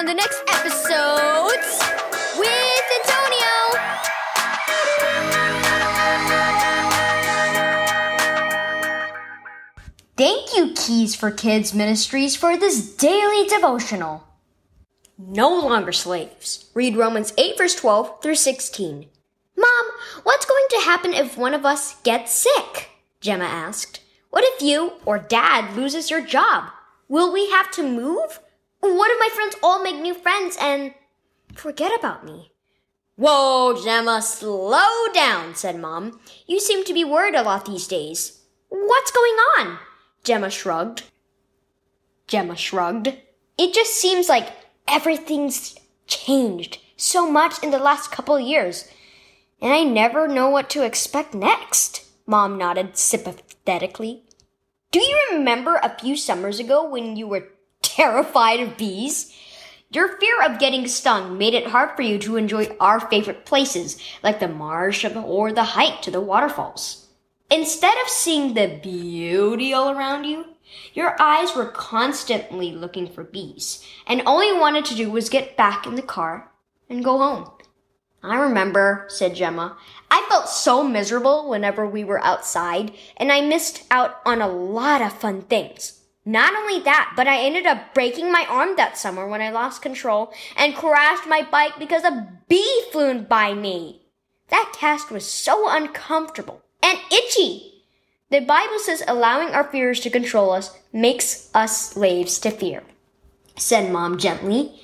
on the next epiSOWdes with Antonio. Thank you, Keys for Kids Ministries, for this daily devotional. No longer slaves. Read Romans 8, verse 12 through 16. Mom, what's going to happen if one of us gets sick? Gemma asked. What if you or dad loses your job? Will we have to move? What if my friends all make new friends and forget about me? Whoa, Gemma, slow down, said Mom. You seem to be worried a lot these days. What's going on? Gemma shrugged. Gemma shrugged. It just seems like everything's changed so much in the last couple years, and I never know what to expect next. Mom nodded sympathetically. Do you remember a few summers ago when you were terrified of bees? Your fear of getting stung made it hard for you to enjoy our favorite places, like the marsh or the hike to the waterfalls. Instead of seeing the beauty all around you, your eyes were constantly looking for bees, and all you wanted to do was get back in the car and go home. I remember, said Gemma. I felt so miserable whenever we were outside, and I missed out on a lot of fun things. Not only that, but I ended up breaking my arm that summer when I lost control and crashed my bike because a bee flew by me. That cast was so uncomfortable and itchy. The Bible says allowing our fears to control us makes us slaves to fear, said Mom gently.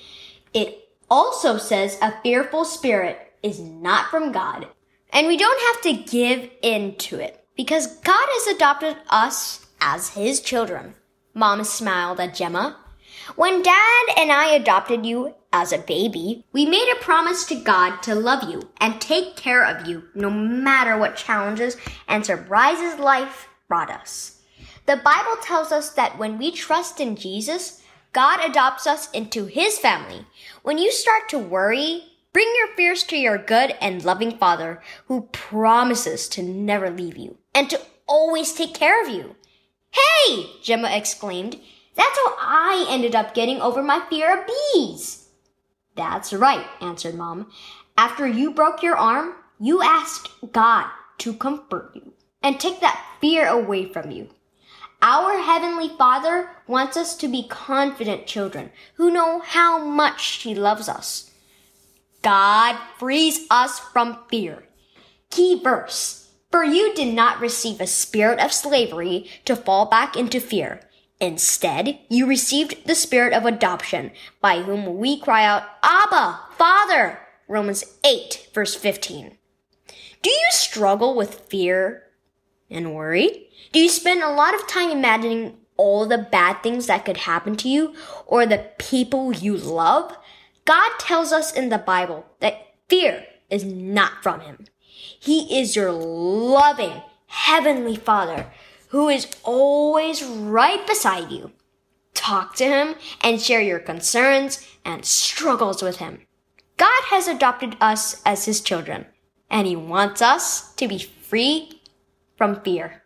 It also says a fearful spirit is not from God, and we don't have to give in to it because God has adopted us as His children. Mom smiled at Gemma. When Dad and I adopted you as a baby, we made a promise to God to love you and take care of you no matter what challenges and surprises life brought us. The Bible tells us that when we trust in Jesus, God adopts us into His family. When you start to worry, bring your fears to your good and loving Father who promises to never leave you and to always take care of you. Hey! Gemma exclaimed. That's how I ended up getting over my fear of bees. That's right, answered Mom. After you broke your arm, you asked God to comfort you and take that fear away from you. Our Heavenly Father wants us to be confident children who know how much He loves us. God frees us from fear. Key verse. For you did not receive a spirit of slavery to fall back into fear. Instead, you received the spirit of adoption, by whom we cry out, Abba, Father! Romans 8, verse 15. Do you struggle with fear and worry? Do you spend a lot of time imagining all the bad things that could happen to you or the people you love? God tells us in the Bible that fear is not from Him. He is your loving Heavenly Father who is always right beside you. Talk to him and share your concerns and struggles with him. God has adopted us as his children, and he wants us to be free from fear.